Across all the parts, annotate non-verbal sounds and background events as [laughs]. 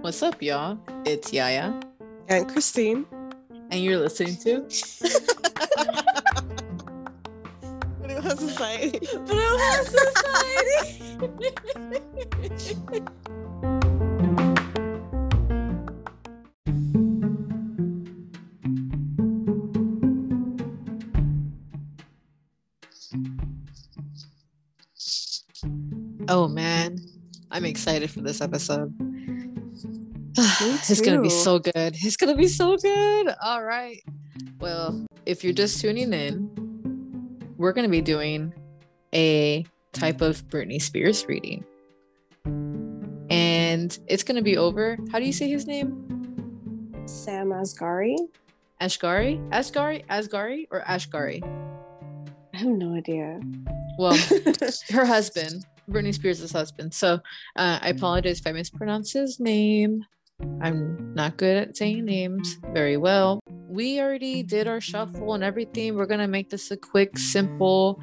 What's up, y'all? It's Yaya, And Christine. and you're listening to [laughs] Bruja Society. Bruja Society. [laughs] excited for this episode. [sighs] it's gonna be so good. It's gonna be so good. All right. Well, if you're just tuning in, we're gonna be doing a type of Britney Spears reading. And it's gonna be over. How do you say his name? Sam Asghari. Ashgari? Asgari? Asgari or Ashgari? I have no idea. Well, [laughs] her husband, Britney Spears' husband. So uh, I apologize if I mispronounce his name. I'm not good at saying names very well. We already did our shuffle and everything. We're going to make this a quick, simple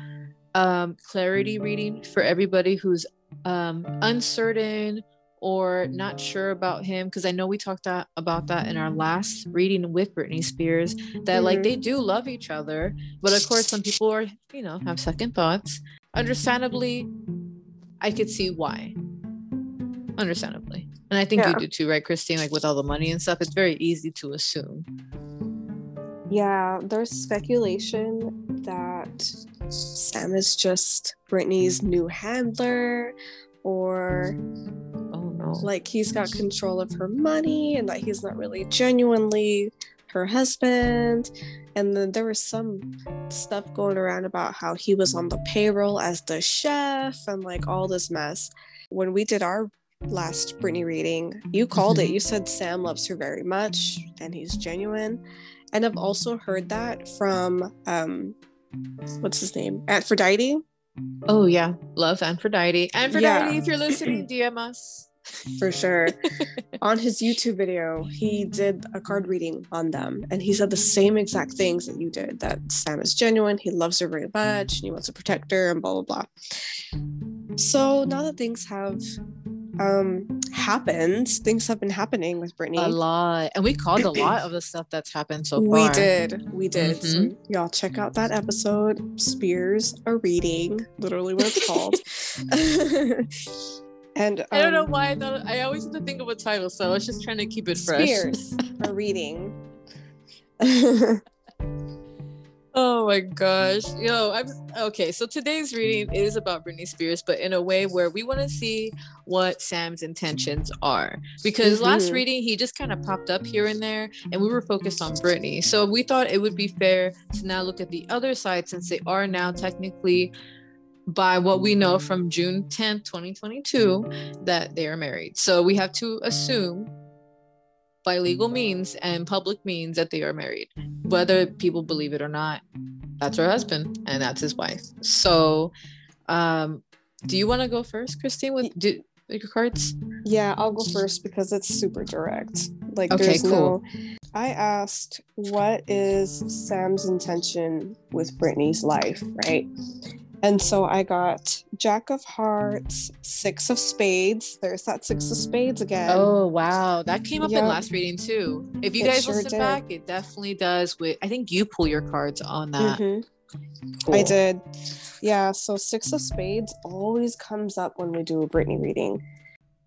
um, clarity reading for everybody who's um, uncertain or not sure about him. Because I know we talked that, about that in our last reading with Britney Spears that like Mhm. they do love each other. But of course, some people are, you know, have second thoughts. Understandably, I could see why. Understandably. And I think Yeah. you do too, right, Christine? Like with all the money and stuff, it's very easy to assume. Yeah, there's speculation that Sam is just Britney's new handler or Oh no. like he's got control of her money and that he's not really genuinely her husband. And then there was some stuff going around about how he was on the payroll as the chef and like all this mess. When we did our last Britney reading, you called it. You said Sam loves her very much and he's genuine. And I've also heard that from um what's his name? Aphrodite. Oh yeah. Love Aphrodite. Aphrodite, Yeah. if you're listening, DM us. For sure. [laughs] on his YouTube video, he did a card reading on them, and he said the same exact things that you did. That Sam is genuine, he loves her very much, and he wants to protect her, and blah blah blah. So now that things have um happened, things have been happening with Britney A lot. And we called a lot of the [clears throat] stuff that's happened so far. we did, we did. So y'all check out that episode, Spears a reading, literally what it's called. [laughs] [laughs] and I don't know um, why I thought I always have to think of a title, so I was just trying to keep it fresh. Spears [laughs] a reading. [laughs] Oh my gosh. Yo, I'm okay. So today's reading is about Britney Spears, but in a way where we want to see what Sam's intentions are. Because last Mhm. reading, he just kind of popped up here and there, and we were focused on Britney. So we thought it would be fair to now look at the other side since they are now technically, by what we know from June 10th, 2022, that they are married. So we have to assume by legal means and public means that they are married whether people believe it or not that's her husband and that's his wife so um do you want to go first christine with do, your cards Yeah, I'll go first because it's super direct. Like, Okay, there's cool. no. I asked, what is Sam's intention with Britney's life, right? And so I got Jack of Hearts, Six of Spades. There's that Six of Spades again. oh wow that came up in last reading too if you It guys sure listen did. back it definitely does with i think you pull your cards on that Mhm. I did. Yeah, so Six of Spades always comes up when we do a Britney reading.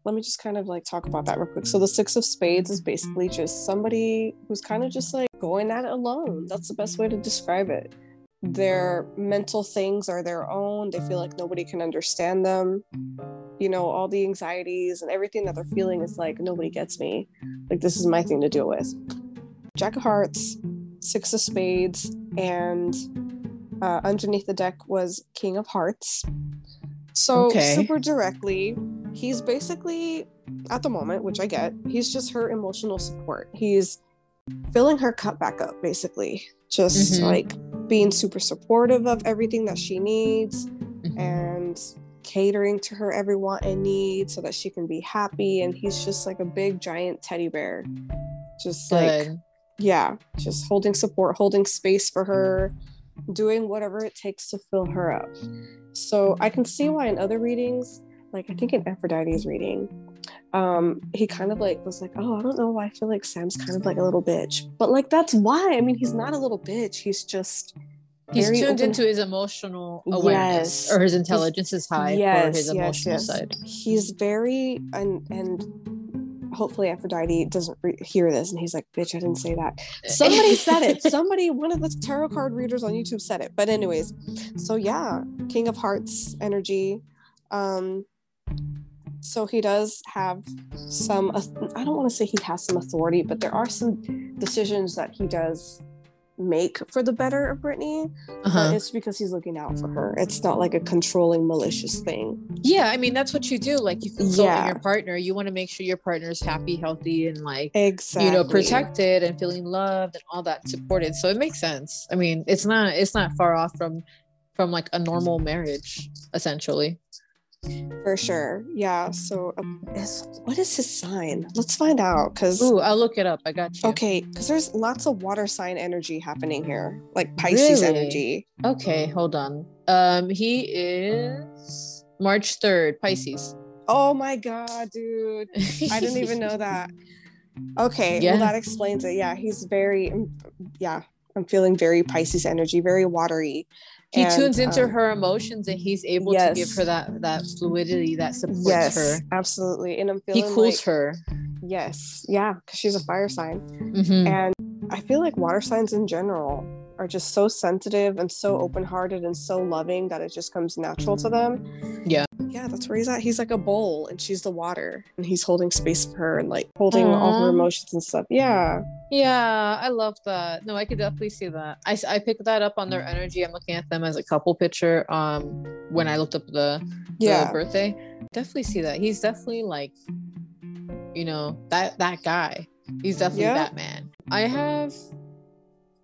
Let me just kind of like talk about that real quick. So the Six of Spades is basically just somebody who's kind of just like going at it alone. That's the best way to describe it. Their mental things are their own. They feel like nobody can understand them. You know, all the anxieties and everything that they're feeling is like nobody gets me. Like this is my thing to deal with. Jack of Hearts, Six of Spades, and uh, underneath the deck was King of Hearts. So Okay. super directly, he's basically at the moment, which I get, he's just her emotional support. He's filling her cup back up, basically. Just Mhm. like being super supportive of everything that she needs Mhm. and catering to her every want and need so that she can be happy. And he's just like a big giant teddy bear. Just like yeah, just holding support, holding space for her, doing whatever it takes to fill her up. So I can see why in other readings, like I think in Aphrodite's reading, um, he kind of like was like, Oh, I don't know why I feel like Sam's kind of like a little bitch. But like that's why. I mean, he's not a little bitch. He's just He's tuned open- into his emotional awareness Yes. or his intelligence is high for his emotional side. He's very and and hopefully Aphrodite doesn't re- hear this and he's like, "Bitch, I didn't say that." Somebody said it. [laughs] Somebody, one of the tarot card readers on YouTube said it. But anyways, so yeah, King of Hearts energy. Um, so he does have some. I don't want to say he has some authority, but there are some decisions that he does make for the better of Britney Uh-huh. it's because he's looking out for her. It's not like a controlling, malicious thing. Yeah, I mean that's what you do. Like you consult Yeah. your partner. You want to make sure your partner is happy, healthy, and like Exactly. you know protected and feeling loved and all that supported. So it makes sense. I mean, it's not it's not far off from from like a normal marriage, essentially. For sure. Yeah. So, um, is, what is his sign? Let's find out. Because Ooh, I'll look it up. I got you. okay, because there's lots of water sign energy happening here, like Pisces Really? energy. Okay, hold on. Um, he is March third, Pisces. Oh my god, dude! I didn't even know [laughs] that. Okay, Yeah. well that explains it. Yeah, he's very. mm, Yeah, I'm feeling very Pisces energy, very watery. He And, tunes into um, her emotions and he's able to give her that that fluidity that supports Yes, her. absolutely. And I'm feeling He cools like, her. Yes, yeah, because she's a fire sign. Mhm. And I feel like water signs in general are just so sensitive and so open hearted and so loving that it just comes natural to them. Yeah. Yeah, that's where he's at. He's like a bowl and she's the water and he's holding space for her and like holding all her emotions and stuff. Yeah. Yeah, I love that. No, I could definitely see that. I, I picked that up on their energy. I'm looking at them as a couple picture. Um, when I looked up the, the Yeah. birthday, definitely see that. He's definitely like, you know, that that guy. He's definitely Yeah. that man. I have,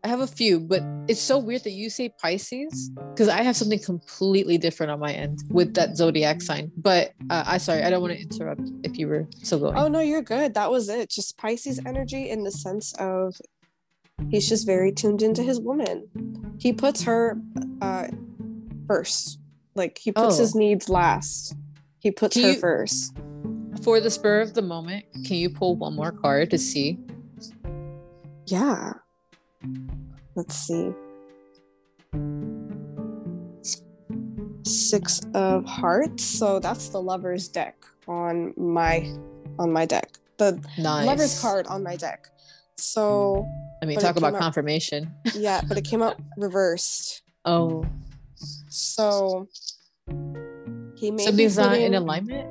I have a few, but it's so weird that you say Pisces because I have something completely different on my end with that zodiac sign. But uh, I sorry, I don't want to interrupt if you were still going. Oh no, you're good. That was it. Just Pisces energy in the sense of he's just very tuned into his woman. He puts her uh first. Like he puts Oh. his needs last. He puts Do her you- first. For the spur of the moment, can you pull one more card to see? Yeah. Let's see. Six of Hearts. So that's the Lover's deck on my on my deck. The Nice. Lover's card on my deck. So I mean, talk about out- confirmation. yeah, but it came out [laughs] reversed. Oh, So he may something's not in alignment.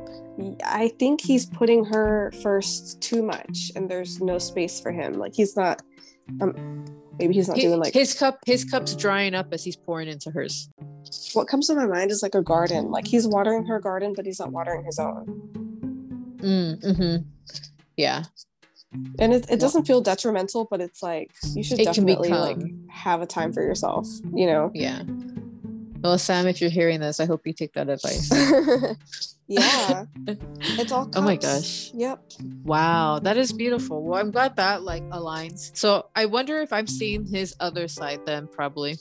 I think he's putting her first too much, and there's no space for him. Like he's not. Um, maybe he's not doing like. his cup, his cup's drying up as he's pouring into hers. what comes to my mind is like a garden. Like he's watering her garden, but he's not watering his own. Mm, mm-hmm. Yeah, And it, it doesn't feel detrimental, but it's like you should It definitely like have a time for yourself. You know. yeah. Well, Sam, if you're hearing this, I hope you take that advice. [laughs] yeah. It's all. Oh my gosh. Yep. Wow, that is beautiful. Well, I'm glad that like aligns. So I wonder if I'm seeing his other side then, probably.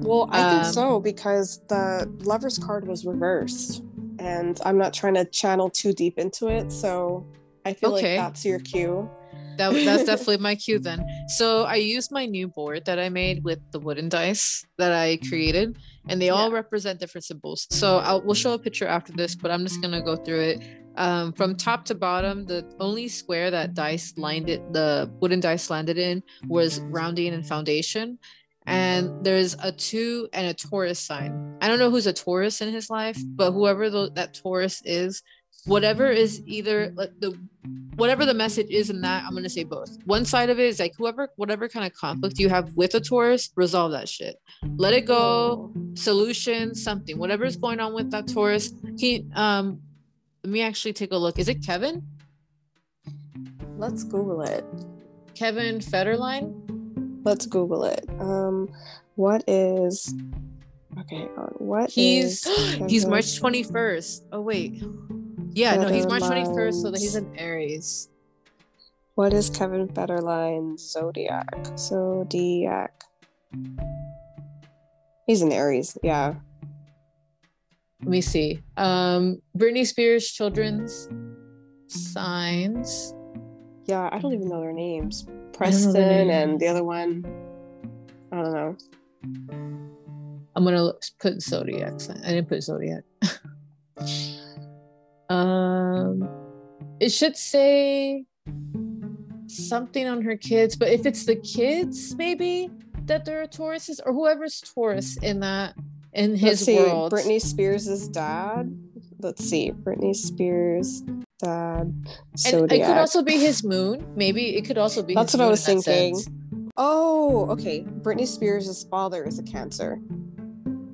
Well, I think Um, so because the lover's card was reversed, and I'm not trying to channel too deep into it. So I feel Okay. like that's your cue. That, that's [laughs] definitely my cue then. So I used my new board that I made with the wooden dice that I created, and they all represent different symbols. So I'll we'll show a picture after this, but I'm just gonna go through it. Um, from top to bottom, the only square that dice lined it, the wooden dice landed in, was grounding and foundation. And there's a two and a Taurus sign. I don't know who's a Taurus in his life, but whoever tho- that Taurus is, whatever is either like the whatever the message is in that, I'm gonna say both. One side of it is like whoever, whatever kind of conflict you have with a Taurus, resolve that shit. Let it go. Solution, something, whatever's going on with that Taurus. he um, let me actually take a look. Is it Kevin? Let's Google it. Kevin Federline? Let's Google it. Um, what is? Okay, what He's is [gasps] he's March 21st. Oh wait. Yeah, no, he's March 21st, so that he's an Aries. What is Kevin Federline's zodiac? Zodiac. He's an Aries. Yeah. let me see. Um, Britney Spears children's signs. Yeah, I don't even know their names. Preston their and the other one. I don't know. I'm gonna put zodiac. Sign. I didn't put zodiac. [laughs] um, it should say something on her kids, but if it's the kids, maybe that they're Tauruses or whoever's Taurus in that in his Let's see, world. Britney Spears' dad. Let's see, Britney Spears dad. Zodiac. And it could also be his moon. Maybe it could also be. That's what I was thinking. Oh, okay. Britney Spears' father is a Cancer.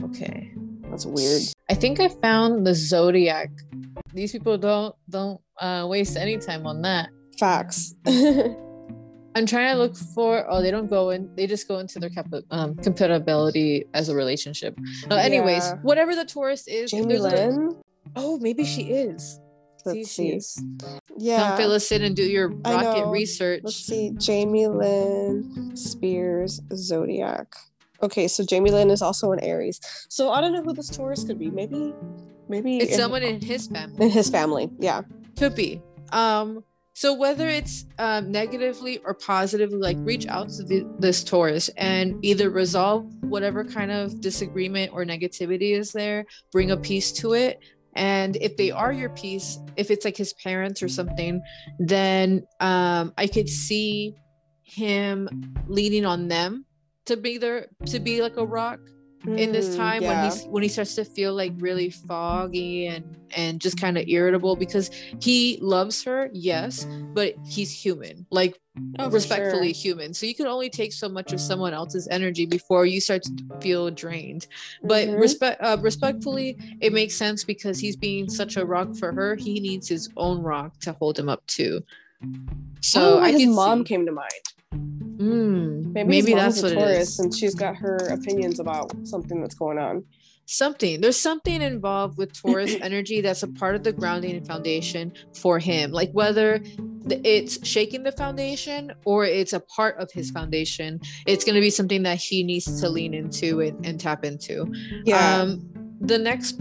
Okay, that's weird. I think I found the zodiac. These people don't don't uh, waste any time on that. Facts. [laughs] I'm trying to look for. Oh, they don't go in. They just go into their cap- um, compatibility as a relationship. No, anyways, yeah. whatever the Taurus is. Jamie Lynn. A, oh, maybe she is. Let's see. see. Yeah. Come fill us in and do your rocket research. Let's see. Jamie Lynn Spears Zodiac. Okay, so Jamie Lynn is also an Aries. So I don't know who this Taurus could be. Maybe, maybe it's in, someone in his family. In his family, yeah. Could be. Um, so whether it's um, negatively or positively, like reach out to the, this Taurus and either resolve whatever kind of disagreement or negativity is there, bring a peace to it. And if they are your piece, if it's like his parents or something, then um, I could see him leaning on them to be there to be like a rock in this mm, time yeah. when he's when he starts to feel like really foggy and and just kind of irritable because he loves her yes but he's human like oh, respectfully sure. human so you can only take so much of someone else's energy before you start to feel drained but mm-hmm. respect uh, respectfully it makes sense because he's being such a rock for her he needs his own rock to hold him up too so oh, I his mom see. came to mind Mm, maybe, maybe that's what Taurus, it is. And she's got her opinions about something that's going on. Something. There's something involved with Taurus [clears throat] energy that's a part of the grounding and foundation for him. Like whether it's shaking the foundation or it's a part of his foundation, it's going to be something that he needs to lean into and, and tap into. Yeah. Um, the next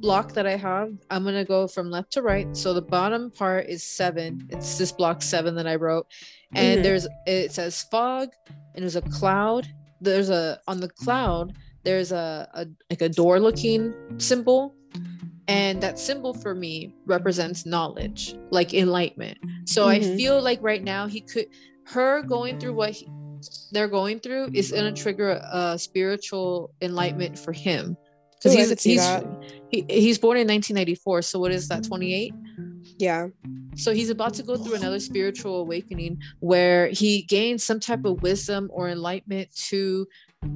block that I have, I'm gonna go from left to right. So the bottom part is seven. It's this block seven that I wrote, and mm-hmm. there's it says fog, and there's a cloud. There's a on the cloud. There's a, a like a door looking symbol, and that symbol for me represents knowledge, like enlightenment. So mm-hmm. I feel like right now he could, her going through what he, they're going through is gonna trigger a, a spiritual enlightenment for him because he's he's he, he's born in 1994 so what is that 28 yeah. So he's about to go through another spiritual awakening where he gains some type of wisdom or enlightenment to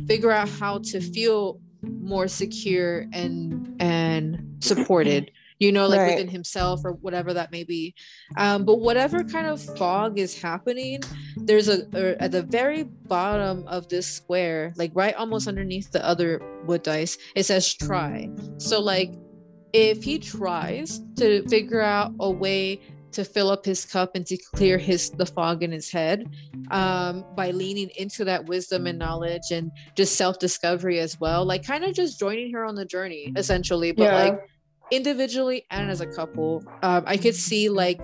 figure out how to feel more secure and and supported you know, like right. within himself or whatever that may be. Um, but whatever kind of fog is happening, there's a, a, at the very bottom of this square, like right almost underneath the other wood dice, it says try. So like if he tries to figure out a way to fill up his cup and to clear his the fog in his head um, by leaning into that wisdom and knowledge and just self-discovery as well like kind of just joining her on the journey essentially but yeah. like individually and as a couple um, i could see like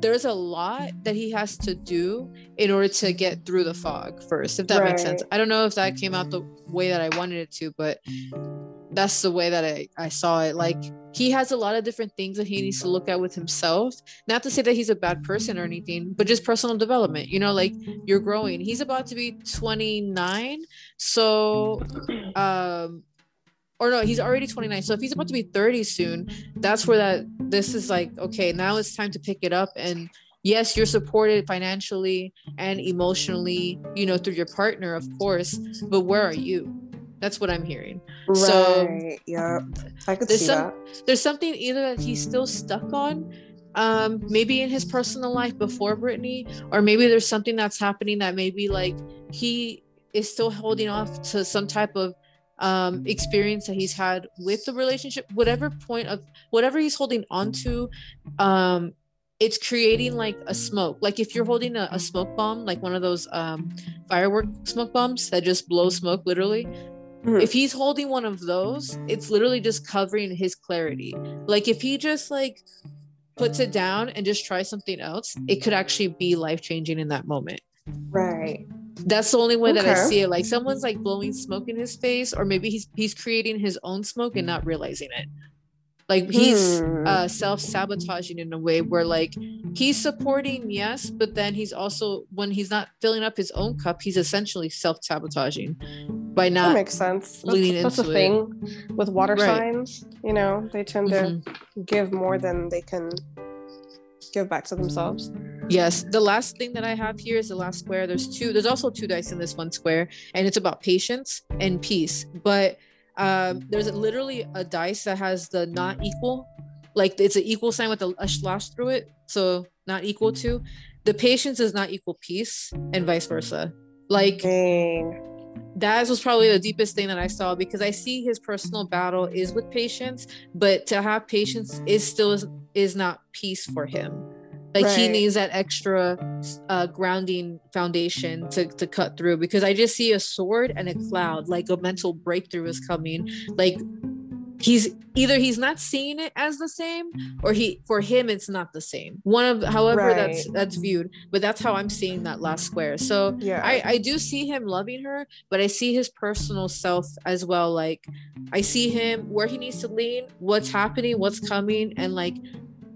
there's a lot that he has to do in order to get through the fog first if that right. makes sense. I don't know if that came out the way that i wanted it to but that's the way that I, I saw it. Like he has a lot of different things that he needs to look at with himself. Not to say that he's a bad person or anything but just personal development. You know like you're growing. He's about to be 29 so um or no, he's already 29. So if he's about to be 30 soon, that's where that this is like, okay, now it's time to pick it up. And yes, you're supported financially and emotionally, you know, through your partner, of course, but where are you? That's what I'm hearing. Right. So yeah, I could there's see some, that. There's something either that he's still stuck on, um, maybe in his personal life before Britney, or maybe there's something that's happening that maybe like he is still holding off to some type of um, experience that he's had with the relationship, whatever point of whatever he's holding on to, um, it's creating like a smoke. Like if you're holding a, a smoke bomb, like one of those um, firework smoke bombs that just blow smoke literally, Mhm. If he's holding one of those, it's literally just covering his clarity. Like if he just like puts it down and just tries something else, it could actually be life changing in that moment. Right. That's the only way that I see it. Like someone's like blowing smoke in his face, or maybe he's he's creating his own smoke and not realizing it. Like he's Hmm. uh self-sabotaging in a way where like he's supporting, yes, but then he's also when he's not filling up his own cup, he's essentially self-sabotaging by that not makes sense. That's, leaning that's the into it. thing with water Right. signs. You know, they tend to give more than they can give back to themselves. Yes, the last thing that I have here is the last square. There's two. There's also two dice in this one square, and it's about patience and peace. But um, there's literally a dice that has the not equal, like it's an equal sign with a, a slash through it. So not equal to. The patience is not equal peace, and vice versa. Like Dang. that was probably the deepest thing that I saw because I see his personal battle is with patience, but to have patience is still is, is not peace for him. Like he needs that extra uh, grounding foundation to, to cut through because I just see a sword and a cloud, like a mental breakthrough is coming. Like he's either he's not seeing it as the same or he for him it's not the same. One of however that's that's viewed, but that's how I'm seeing that last square. So Yeah. I, I do see him loving her, but I see his personal self as well. Like I see him where he needs to lean, what's happening, what's coming, and like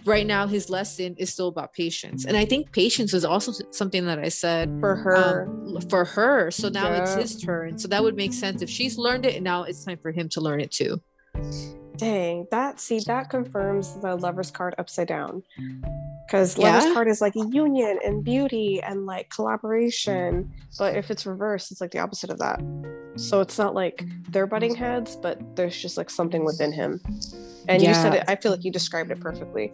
right now his lesson is still about patience. And I think patience is also something that I said for her. um, for her. So now it's his turn. So that would make sense if she's learned it and now it's time for him to learn it too. Dang, that see that confirms the lover's card upside down. Because Yeah? lover's card is like a union and beauty and like collaboration, but if it's reversed, it's like the opposite of that. So it's not like they're butting heads, but there's just like something within him. And you said it. I feel like you described it perfectly,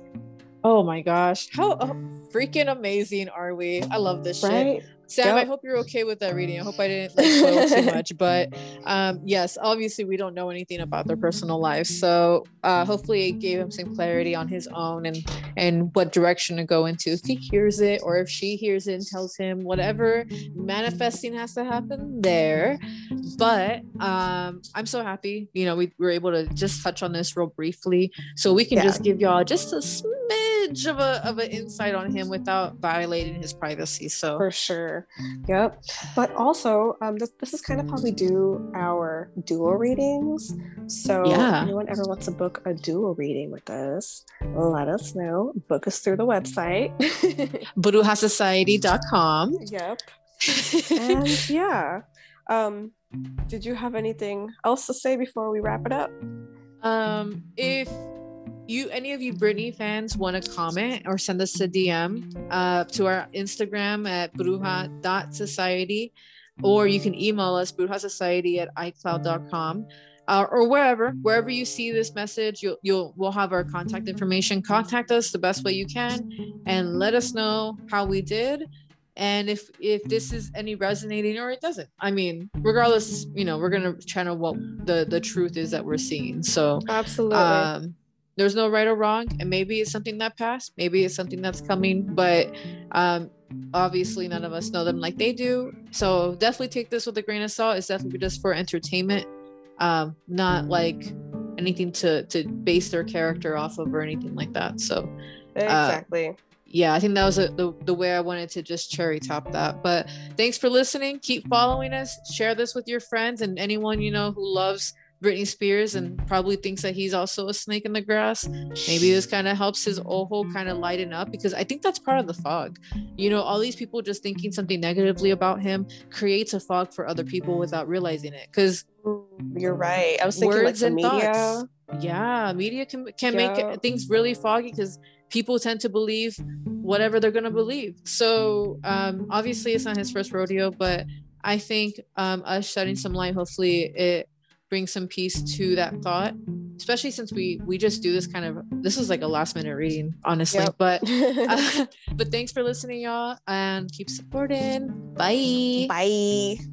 Oh my gosh. How uh, freaking amazing are we? I love this shit. Sam, I hope you're okay with that reading. I hope I didn't like spoil too [laughs] much, but um, yes, obviously we don't know anything about their personal lives, so uh, hopefully it gave him some clarity on his own and and what direction to go into if he hears it or if she hears it and tells him whatever manifesting has to happen there. But um, I'm so happy, you know, we were able to just touch on this real briefly, so we can Yeah. just give y'all just a smidge of a of an insight on him without violating his privacy. So. For sure. Yep. But also, um, this, this is kind of how we do our duo readings. So, Yeah. if anyone ever wants to book a duo reading with us, let us know. Book us through the website. [laughs] BrujaSociety.com. yep. [laughs] And yeah. Um, did you have anything else to say before we wrap it up? Um, if you any of you Britney fans want to comment or send us a DM uh, to our Instagram at bruja.society, or you can email us brujasociety at icloud.com. Uh, or wherever, wherever you see this message, you'll you'll we'll have our contact information. Contact us the best way you can, and let us know how we did, and if if this is any resonating or it doesn't. I mean, regardless, you know, we're gonna channel what the the truth is that we're seeing. So Absolutely. um there's no right or wrong and maybe it's something that passed maybe it's something that's coming but um obviously none of us know them like they do. So definitely take this with a grain of salt. It's definitely just for entertainment um not like anything to to base their character off of or anything like that. So exactly. yeah i think that was a, the, the way i wanted to just cherry top that. But thanks for listening. Keep following us. Share this with your friends and anyone you know who loves Britney Spears and probably thinks that he's also a snake in the grass. Maybe this kind of helps his ojo kind of lighten up because I think that's part of the fog. You know, all these people just thinking something negatively about him creates a fog for other people without realizing it. Because You're right. I was thinking like words the and media. thoughts. yeah, media can can Yeah. make things really foggy because people tend to believe whatever they're gonna believe. So um, obviously, it's not his first rodeo, but I think um, us shedding some light, hopefully, it brings some peace to that thought. Especially since we we just do this kind of this is like a last minute reading, honestly. Yep. But uh, [laughs] [laughs] but thanks for listening, y'all, and keep supporting. Bye. Bye.